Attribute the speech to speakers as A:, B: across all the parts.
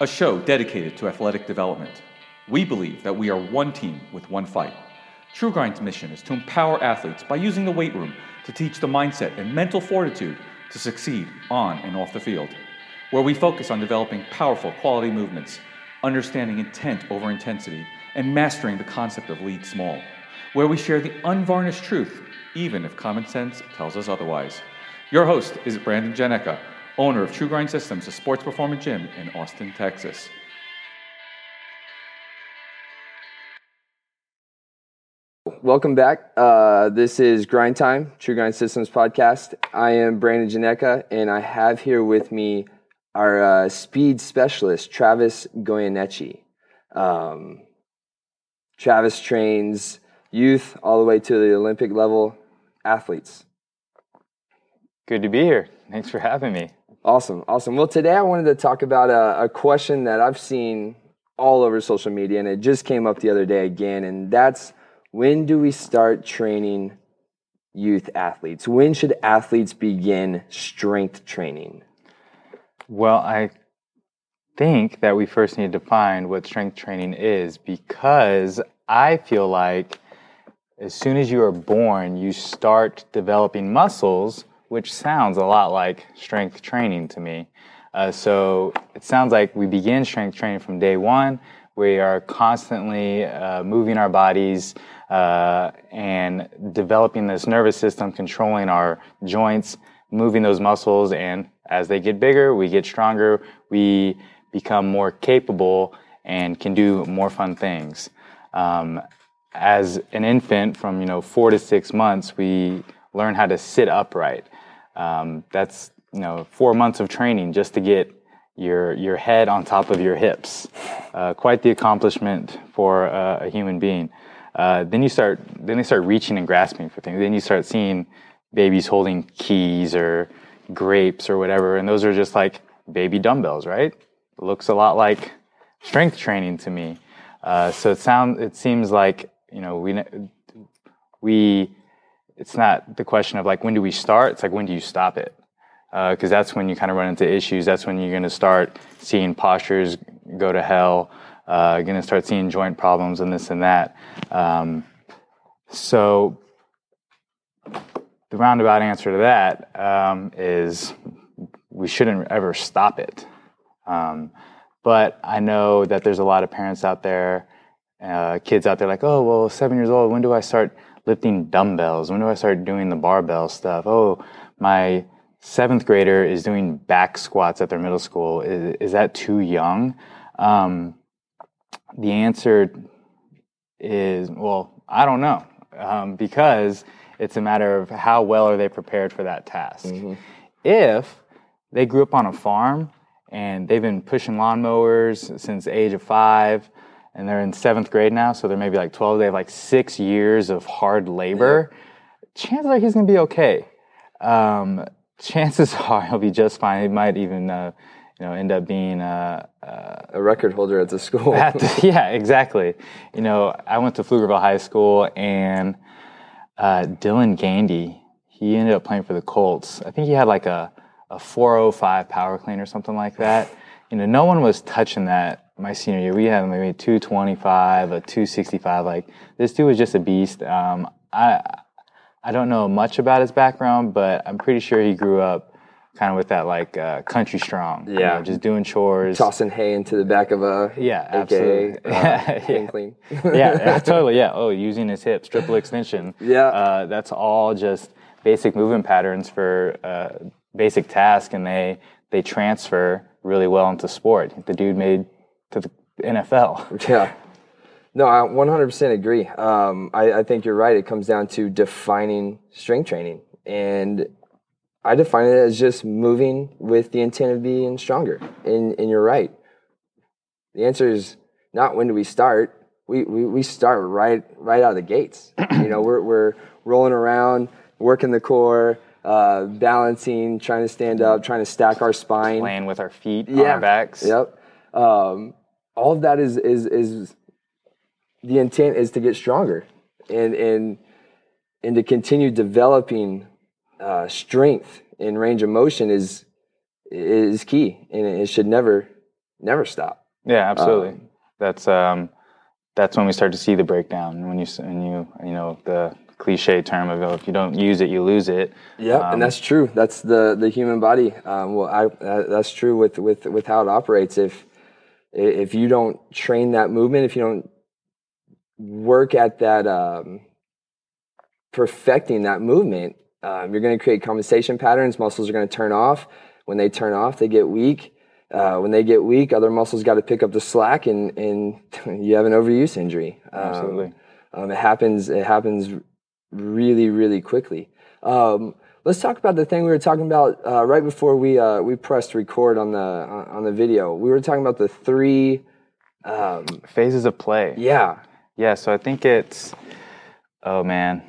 A: a show dedicated to athletic development. We believe that we are one team with one fight. True Grind's mission is to empower athletes by using the weight room to teach the mindset and mental fortitude to succeed on and off the field, where we focus on developing powerful quality movements, understanding intent over intensity, and mastering the concept of lead small, where we share the unvarnished truth, even if common sense tells us otherwise. Your host is Brandon Janeca, owner of True Grind Systems, a sports performance gym in Austin, Texas.
B: Welcome back. Uh, this is Grind Time, True Grind Systems podcast. I am Brandon Janeca, and I have here with me our uh, speed specialist, Travis Goyeneche. Um, Travis trains youth all the way to the Olympic level athletes.
C: Good to be here. Thanks for having me.
B: Awesome, awesome. Well, today I wanted to talk about a, a question that I've seen all over social media, and it just came up the other day again, and that's when do we start training youth athletes? When should athletes begin strength training?
C: Well, I think that we first need to define what strength training is because I feel like as soon as you are born, you start developing muscles, which sounds a lot like strength training to me. Uh, so it sounds like we begin strength training from day one. We are constantly uh, moving our bodies uh, and developing this nervous system, controlling our joints, moving those muscles. And as they get bigger, we get stronger, we become more capable and can do more fun things. Um, as an infant, from you know four to six months, we learn how to sit upright. Um, that's you know four months of training just to get your your head on top of your hips. Uh, quite the accomplishment for uh, a human being. Uh, then you start then they start reaching and grasping for things. Then you start seeing babies holding keys or grapes or whatever, and those are just like baby dumbbells, right? Looks a lot like strength training to me. Uh, so it sounds it seems like you know we we it's not the question of like when do we start. It's like when do you stop it? Because uh, that's when you kind of run into issues. That's when you're going to start seeing postures go to hell uh, going to start seeing joint problems and this and that. Um, so the roundabout answer to that um, is we shouldn't ever stop it. Um, but I know that there's a lot of parents out there, uh, kids out there, like, oh, well, seven years old, when do I start lifting dumbbells? When do I start doing the barbell stuff? Oh, my seventh grader is doing back squats at their middle school. Is, is that too young? Um, the answer is well, I don't know, um, because it's a matter of how well are they prepared for that task. Mm-hmm. If they grew up on a farm and they've been pushing lawnmowers since the age of five, and they're in seventh grade now, so they're maybe like 12, they have like six years of hard labor, chances are he's gonna be okay. Um, chances are he'll be just fine. He might even uh, you know, end up being a,
B: a, a record holder at the school.
C: at the, yeah, exactly. You know, I went to Pflugerville High School, and uh, Dylan Gandy, he ended up playing for the Colts. I think he had like a, a 405 power clean or something like that. You know, no one was touching that my senior year. We had maybe 225, a 265. Like this dude was just a beast. Um, I I don't know much about his background, but I'm pretty sure he grew up kind of with that like uh, country strong. Yeah, you know, just doing chores,
B: tossing hay into the back of a
C: yeah, absolutely, AKA, uh, yeah, clean. yeah, totally, yeah. Oh, using his hips, triple extension.
B: Yeah,
C: uh, that's all just basic movement patterns for uh, basic task, and they they transfer really well into sport. The dude made to the NFL.
B: Yeah. No, I 100% agree. Um, I, I think you're right. It comes down to defining strength training. And I define it as just moving with the intent of being stronger. And, and you're right. The answer is not when do we start. We, we, we start right right out of the gates. you know, we're, we're rolling around, working the core, uh, balancing, trying to stand up, trying to stack our spine,
C: playing with our feet yeah. on our backs.
B: Yep. Um, all of that is is is the intent is to get stronger and and and to continue developing uh, strength and range of motion is is key, and it should never never stop.
C: Yeah, absolutely. that's um, that's when we start to see the breakdown. When you when you you know the cliche term of oh, if you don't use it, you lose it.
B: Yeah,
C: Um,
B: and that's true. That's the the human body. Um, well, I that, that's true with with with how it operates. If if you don't train that movement, if you don't work at that um, perfecting that movement, um, you're going to create compensation patterns. Muscles are going to turn off. When they turn off, they get weak. Uh, when they get weak, other muscles got to pick up the slack, and and you have an overuse injury. Um,
C: Absolutely.
B: um, it happens. It happens really, really quickly. Um, let's talk about the thing we were talking about uh, right before we uh, we pressed record on the on on the video. We were talking about the three. Um,
C: Phases of play.
B: yeah,
C: Yeah, so I think it's, oh man,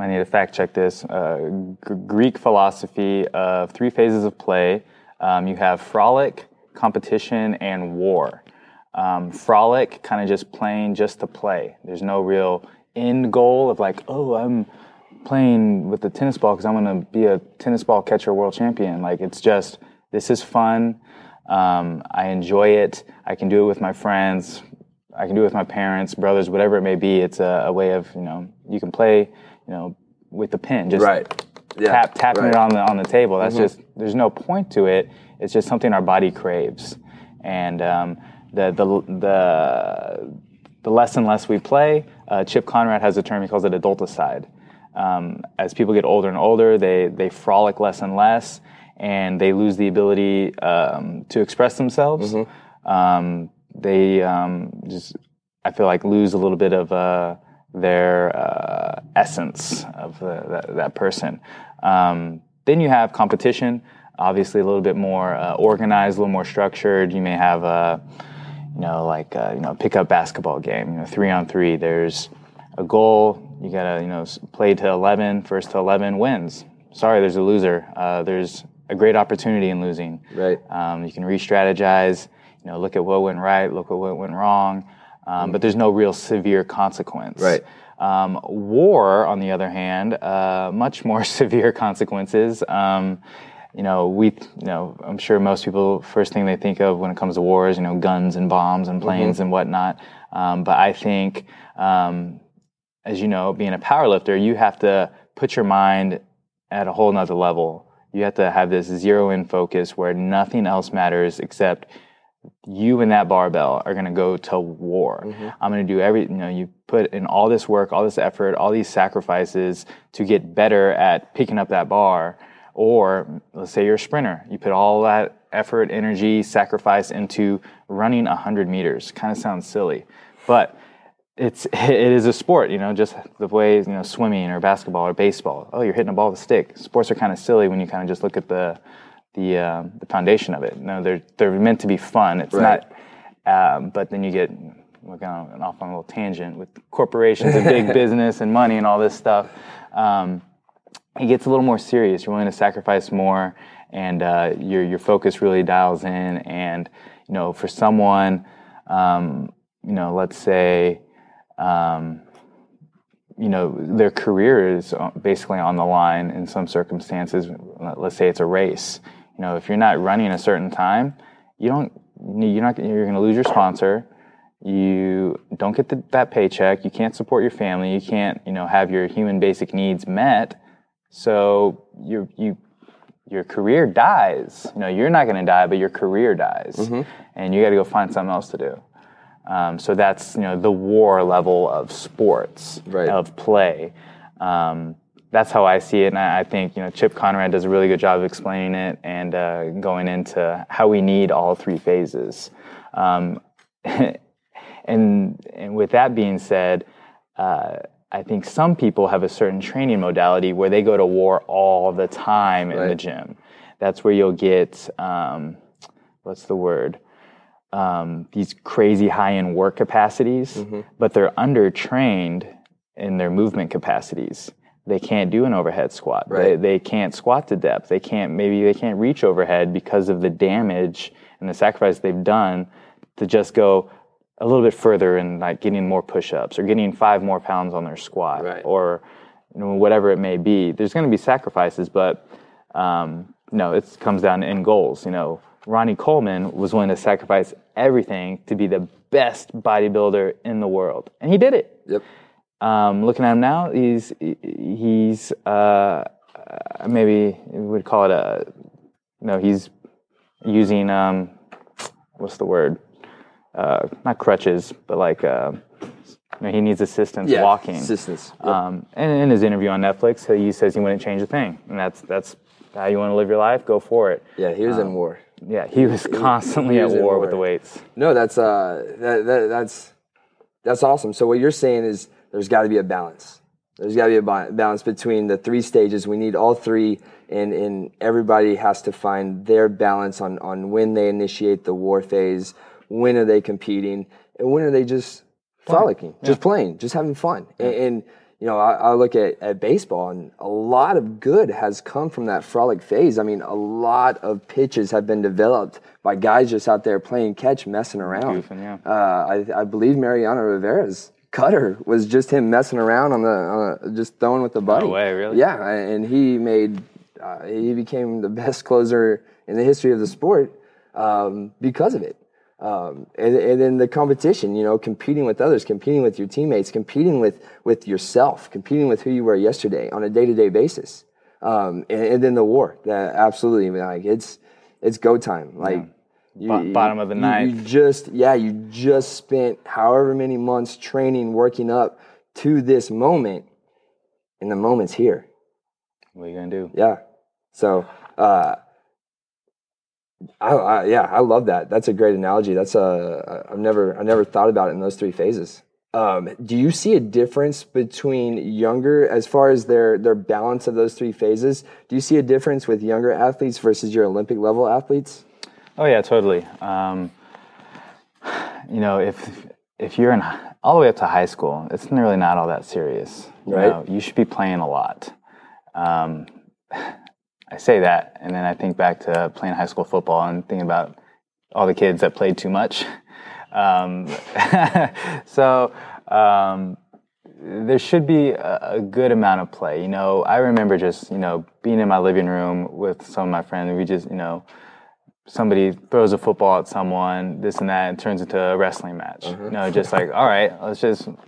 C: I need to fact check this. Uh, G- Greek philosophy of three phases of play. Um, you have frolic, competition, and war. Um, frolic, kind of just playing just to play. There's no real end goal of like, oh, I'm playing with the tennis ball because I'm going to be a tennis ball catcher world champion. Like, it's just, this is fun. Um, I enjoy it. I can do it with my friends. I can do it with my parents, brothers, whatever it may be. It's a, a way of, you know, you can play, you know, with the pin. Just
B: right. Yeah,
C: tap tapping
B: right.
C: it on the on the table. That's just there's no point to it. It's just something our body craves, and um, the the the the less and less we play. Uh, Chip Conrad has a term he calls it adulticide. Um, as people get older and older, they they frolic less and less, and they lose the ability um, to express themselves. Um, they um, just I feel like lose a little bit of uh, their uh, essence of the, that, that person. Um, then you have competition, obviously a little bit more uh, organized, a little more structured. You may have a, you know, like a, you know, pickup basketball game, you know, three on three. There's a goal. You gotta, you know, play to 11. First to 11 wins. Sorry, there's a loser. Uh, there's a great opportunity in losing.
B: Right.
C: Um, you can re-strategize. You know, look at what went right, look at what went wrong. Um, but there's no real severe consequence.
B: Right.
C: Um, war, on the other hand, uh, much more severe consequences. Um, you know, we, you know, I'm sure most people first thing they think of when it comes to war is, you know, guns and bombs and planes and whatnot. Um, but I think, um, as you know, being a power lifter, you have to put your mind at a whole nother level. You have to have this zero in focus where nothing else matters except you and that barbell are going to go to war. I'm going to do every, you know, you put in all this work, all this effort, all these sacrifices to get better at picking up that bar. Or let's say you're a sprinter, you put all that effort, energy, sacrifice into running 100 meters. Kind of sounds silly, but it's it is a sport, you know, just the way you know swimming or basketball or baseball. Oh, you're hitting a ball with a stick. Sports are kind of silly when you kind of just look at the the um, the foundation of it. No, they're they're meant to be fun. It's
B: Right.
C: not, um, but then you get we're going off on a little tangent with corporations and big business and money and all this stuff. Um, it gets a little more serious. You're willing to sacrifice more, and uh, your your focus really dials in. And you know, for someone, um, you know, let's say, um, you know, their career is uh, basically on the line in some circumstances. Let's say it's a race. You know, if you're not running a certain time, you don't. You're not. You're going to lose your sponsor. You don't get the, that paycheck. You can't support your family. You can't, you know, have your human basic needs met. So you you your career dies. You know, you're not going to die, but your career dies, and you got to go find something else to do. Um, so that's you know the war level of sports
B: Right.
C: of play. Um, that's how I see it, and I, I think you know Chip Conrad does a really good job of explaining it and uh, going into how we need all three phases. Um, and and with that being said, uh, I think some people have a certain training modality where they go to war all the time in the gym. That's where you'll get um, what's the word? Um, these crazy high end work capacities,
B: Mm-hmm.
C: but they're undertrained in their movement capacities. They can't do an overhead squat. They, they can't squat to depth. They can't maybe they can't reach overhead because of the damage and the sacrifice they've done to just go a little bit further and like getting more push-ups or getting five more pounds on their squat
B: Right.
C: or you know, whatever it may be. There's going to be sacrifices, but um, know, it comes down to end goals. You know, Ronnie Coleman was willing to sacrifice everything to be the best bodybuilder in the world, and he did it.
B: Yep.
C: Um, looking at him now, he's he's uh, maybe we would call it a no. He's using um, what's the word? Uh, not crutches, but like uh, you know, he needs assistance
B: Yeah.
C: walking.
B: Assistance. Yep.
C: Um, and in his interview on Netflix, he says he wouldn't change a thing, and that's that's how you want to live your life. Go for it.
B: yeah, he was
C: um,
B: in war.
C: Yeah, he was constantly
B: he
C: at
B: was at
C: war with the weights.
B: No, that's uh, that, that, that's that's awesome. So what you're saying is there's got to be a balance. There's got to be a balance between the three stages. We need all three, and and everybody has to find their balance on on when they initiate the war phase, when are they competing, and when are they just frolicking, just playing, just having fun. And, and you know, I, I look at, at baseball, and a lot of good has come from that frolic phase. I mean, a lot of pitches have been developed by guys just out there playing catch, messing around.
C: Goofing, yeah.
B: Uh, I, I believe Mariano Rivera's cutter was just him messing around on the, on the just throwing with the buddy.
C: No way, really?
B: Yeah, and he made uh, he became the best closer in the history of the sport um, because of it. Um, and, and then the competition, you know, competing with others, competing with your teammates, competing with with yourself, competing with who you were yesterday on a day to day basis. Um, and, and then the war, that absolutely like it's it's go time. Like you-
C: Bo-
B: you-
C: bottom of the
B: you-
C: ninth.
B: You just yeah, you just spent however many months training, working up to this moment, and the moment's here.
C: What are you gonna do?
B: Yeah. So, uh, I, I yeah, I love that. That's a great analogy. That's a I've never I never thought about it in those three phases. Um, do you see a difference between younger, as far as their their balance of those three phases? Do you see a difference with younger athletes versus your Olympic level athletes?
C: Oh yeah, totally. Um, you know, if if you're in all the way up to high school, it's really not all that serious. You
B: Right.
C: know, you should be playing a lot. Um, I say that, and then I think back to playing high school football and thinking about all the kids that played too much. Um, so um, there should be a, a good amount of play. You know, I remember just you know being in my living room with some of my friends. and We just you know somebody throws a football at someone, this and that, and turns into a wrestling match. You know, just like all right, let's just.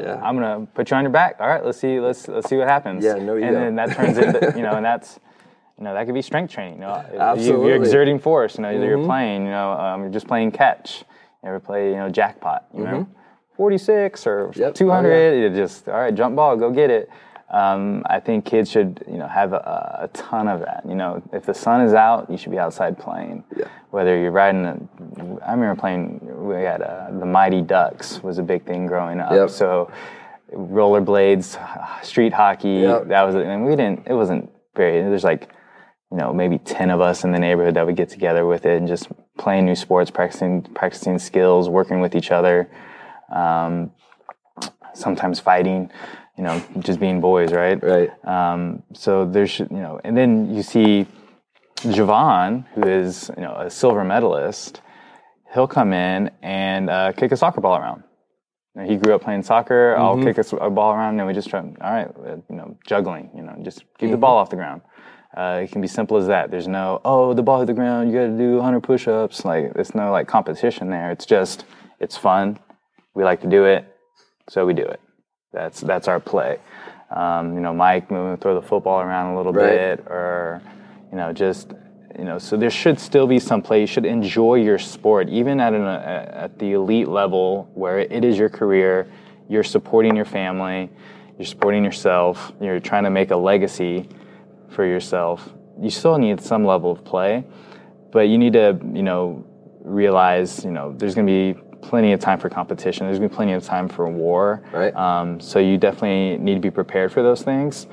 B: Yeah.
C: I'm gonna put you on your back. All right, let's see, let's let's see what happens.
B: Yeah, no you
C: and
B: ego.
C: then that turns into you know, and that's you know that could be strength training. You know,
B: Absolutely.
C: You, are exerting force. You know,
B: Mm-hmm.
C: you're playing. You know, um, you're just playing catch. You ever play you know jackpot? You know,
B: Mm-hmm.
C: 46 or
B: Yep. Oh,
C: 200. You just all right, jump ball, go get it. Um, I think kids should, you know, have a, a ton of that. You know, if the sun is out, you should be outside playing.
B: Yeah.
C: Whether you're riding, a, I remember playing. We had uh, the Mighty Ducks was a big thing growing up.
B: Yep.
C: So rollerblades, street hockey.
B: Yep.
C: That was, and we didn't. It wasn't very. There's like, you know, maybe ten of us in the neighborhood that would get together with it and just playing new sports, practicing practicing skills, working with each other. Um, sometimes fighting. You know, just being boys, right?
B: Right.
C: Um, so there's, you know, and then you see Javon, who is, you know, a silver medalist. He'll come in and uh, kick a soccer ball around. You know, he grew up playing soccer. I'll kick a ball around, and we just try. All right, uh, you know, juggling. You know, just keep the ball off the ground. Uh, it can be simple as that. There's no, oh, the ball hit the ground. You got to do 100 push-ups. Like, there's no like competition there. It's just, it's fun. We like to do it, so we do it. That's that's our play. Um, you know, Mike moving, throw the football around a little
B: Right.
C: bit, or you know, just you know. So there should still be some play. You should enjoy your sport, even at an uh, at the elite level where it is your career. You're supporting your family. You're supporting yourself. You're trying to make a legacy for yourself. You still need some level of play, but you need to you know realize you know there's going to be plenty of time for competition. There's going to be plenty of time for war.
B: Right.
C: Um, so you definitely need to be prepared for those things.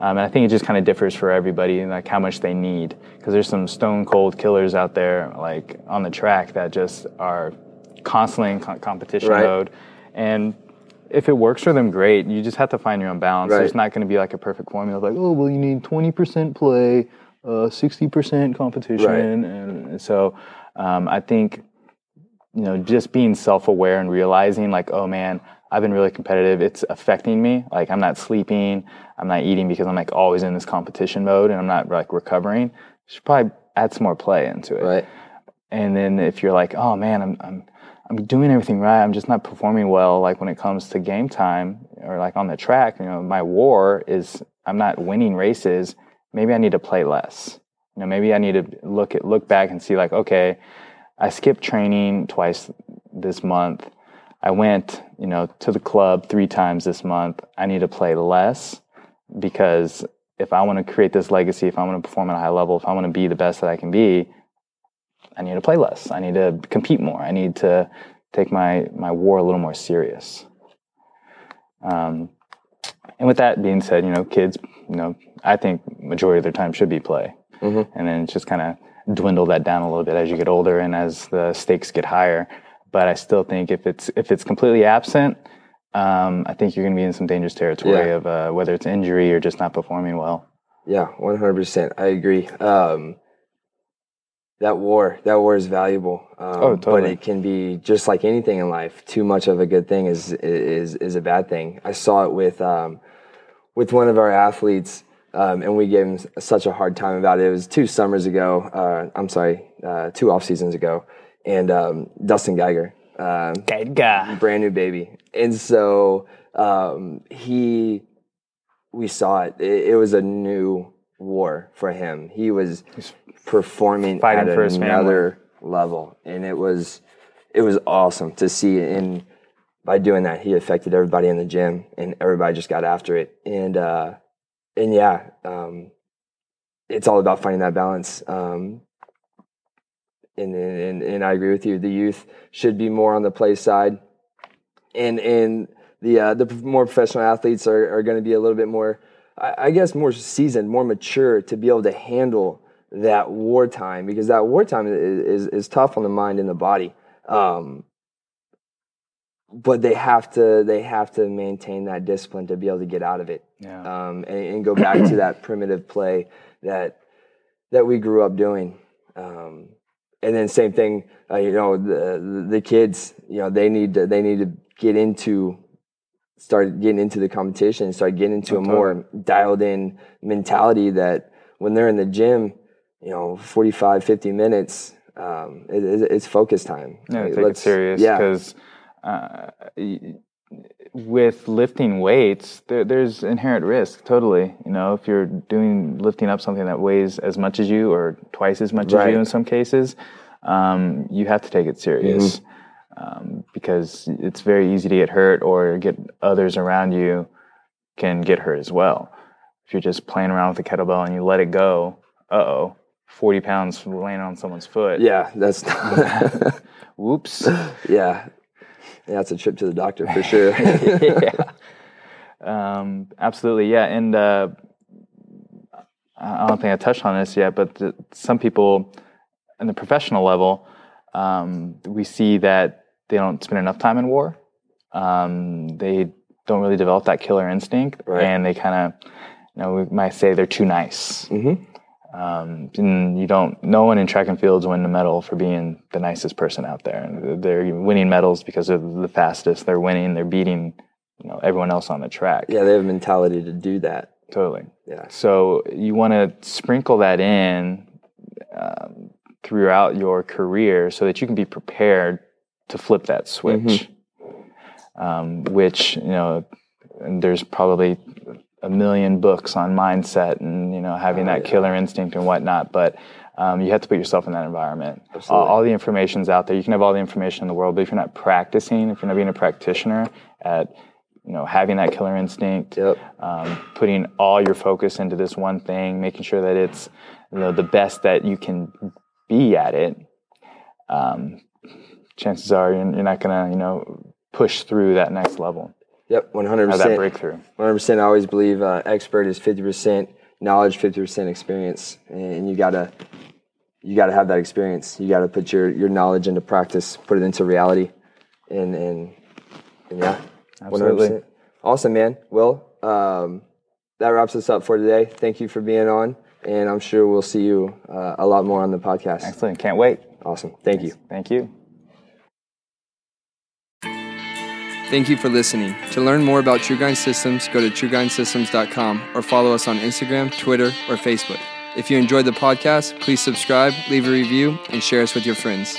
C: Um, and I think it just kind of differs for everybody and like how much they need. Because there's some stone cold killers out there, like on the track, that just are constantly in co- competition
B: Right.
C: mode. And if it works for them, great. You just have to find your own balance.
B: Right.
C: There's not going to be like a perfect formula, like oh well, you need 20% play, uh, 60% competition,
B: Right.
C: and so um, I think you know, just being self-aware and realizing like, oh man, I've been really competitive. It's affecting me. Like I'm not sleeping, I'm not eating because I'm like always in this competition mode and I'm not like recovering. should probably add some more play into it.
B: Right.
C: And then if you're like, oh man, I'm I'm I'm doing everything right, I'm just not performing well. Like when it comes to game time or like on the track, you know, my war is I'm not winning races. Maybe I need to play less. You know, maybe I need to look at look back and see like, okay, I skipped training twice this month. I went, you know, to the club three times this month. I need to play less because if I want to create this legacy, if I want to perform at a high level, if I want to be the best that I can be, I need to play less. I need to compete more. I need to take my my war a little more serious. Um, and with that being said, you know, kids, you know, I think majority of their time should be play,
B: Mm-hmm.
C: and then just kind of dwindle that down a little bit as you get older and as the stakes get higher. But I still think if it's if it's completely absent, um, I think you're going to be in some dangerous territory
B: Yeah.
C: of uh, whether it's injury or just not performing well.
B: Yeah, one hundred percent. I agree. Um, that war, that war is valuable. Um,
C: Oh,
B: But it can be just like anything in life. Too much of a good thing is is is a bad thing. I saw it with um, with one of our athletes, um, and we gave him such a hard time about it. It was two summers ago. Uh, I'm sorry, uh, two off seasons ago, and um, Dustin Geiger.
C: Good guy.
B: brand new baby. And so um, he, we saw it. it. It was a new war for him. He was performing
C: fighting
B: at
C: for his
B: another level, and it was it was awesome to see. And by doing that, he affected everybody in the gym, and everybody just got after it. And uh, and yeah, um, it's all about finding that balance. Um, and, and and I agree with you. The youth should be more on the play side, and and the uh, the more professional athletes are, are going to be a little bit more, I, I guess, more seasoned, more mature to be able to handle that wartime because that wartime is is, is tough on the mind and the body. Um, but they have to they have to maintain that discipline to be able to get out of it
C: Yeah.
B: um, and, and go back to that primitive play that that we grew up doing. Um, and then same thing, uh, you know, the the kids, you know, they need to they need to get into start getting into the competition, start getting into
C: Oh,
B: a more dialed in mentality that when they're in the gym, you know, 45, 50 minutes, um, it, it- it's focus time.
C: Yeah,
B: Like,
C: take it serious
B: Yeah,
C: because uh, with lifting weights, there, there's inherent risk. Totally, you know, if you're doing lifting up something that weighs as much as you or twice as much as you in some cases, um, you have to take it serious
B: Mm-hmm.
C: Um, because it's very easy to get hurt or get others around you can get hurt as well. If you're just playing around with the kettlebell and you let it go, uh oh, 40 pounds laying on someone's foot.
B: yeah, that's not.
C: Whoops.
B: yeah, yeah. That's a trip to the doctor for sure.
C: yeah. Um, absolutely, yeah. And uh, I don't think I touched on this yet, but the, some people in the professional level, um, we see that they don't spend enough time in war. Um, they don't really develop that killer instinct,
B: Right.
C: and they kind of, you know, we might say they're too nice.
B: hmm
C: Um, and you don't. No one in track and fields win a medal for being the nicest person out there. And They're winning medals because they're the fastest. They're winning. They're beating, you know, everyone else on the track.
B: Yeah, they have a mentality to do that.
C: Totally.
B: Yeah.
C: So you want to sprinkle that in um, throughout your career so that you can be prepared to flip that switch. Um, which you know, there's probably a million books on mindset and you know having
B: Oh,
C: that
B: yeah.
C: killer instinct and whatnot, but um, you have to put yourself in that environment. All, all the information's out there. You can have all the information in the world, but if you're not practicing, if you're not being a practitioner at you know having that killer instinct,
B: Yep.
C: um, putting all your focus into this one thing, making sure that it's you know the best that you can be at it. Um, chances are you're, you're not gonna you know push through that next level,
B: Yep. One hundred
C: have that
B: percent.
C: breakthrough.
B: One hundred percent. I always believe uh, expert is fifty percent knowledge, fifty percent experience, and you gotta you gotta have that experience. You gotta put your your knowledge into practice, put it into reality, and and, and yeah,
C: Absolutely.
B: percent. Awesome, man. Well, um, that wraps us up for today. Thank you for being on, and I'm sure we'll see you uh, a lot more on the podcast.
C: Excellent. Can't wait.
B: Awesome. Thank you.
C: Thank you.
B: Thank you for listening. To learn more about True Grind Systems, go to truegrindsystems.com or follow us on Instagram, Twitter, or Facebook. If you enjoyed the podcast, please subscribe, leave a review, and share us with your friends.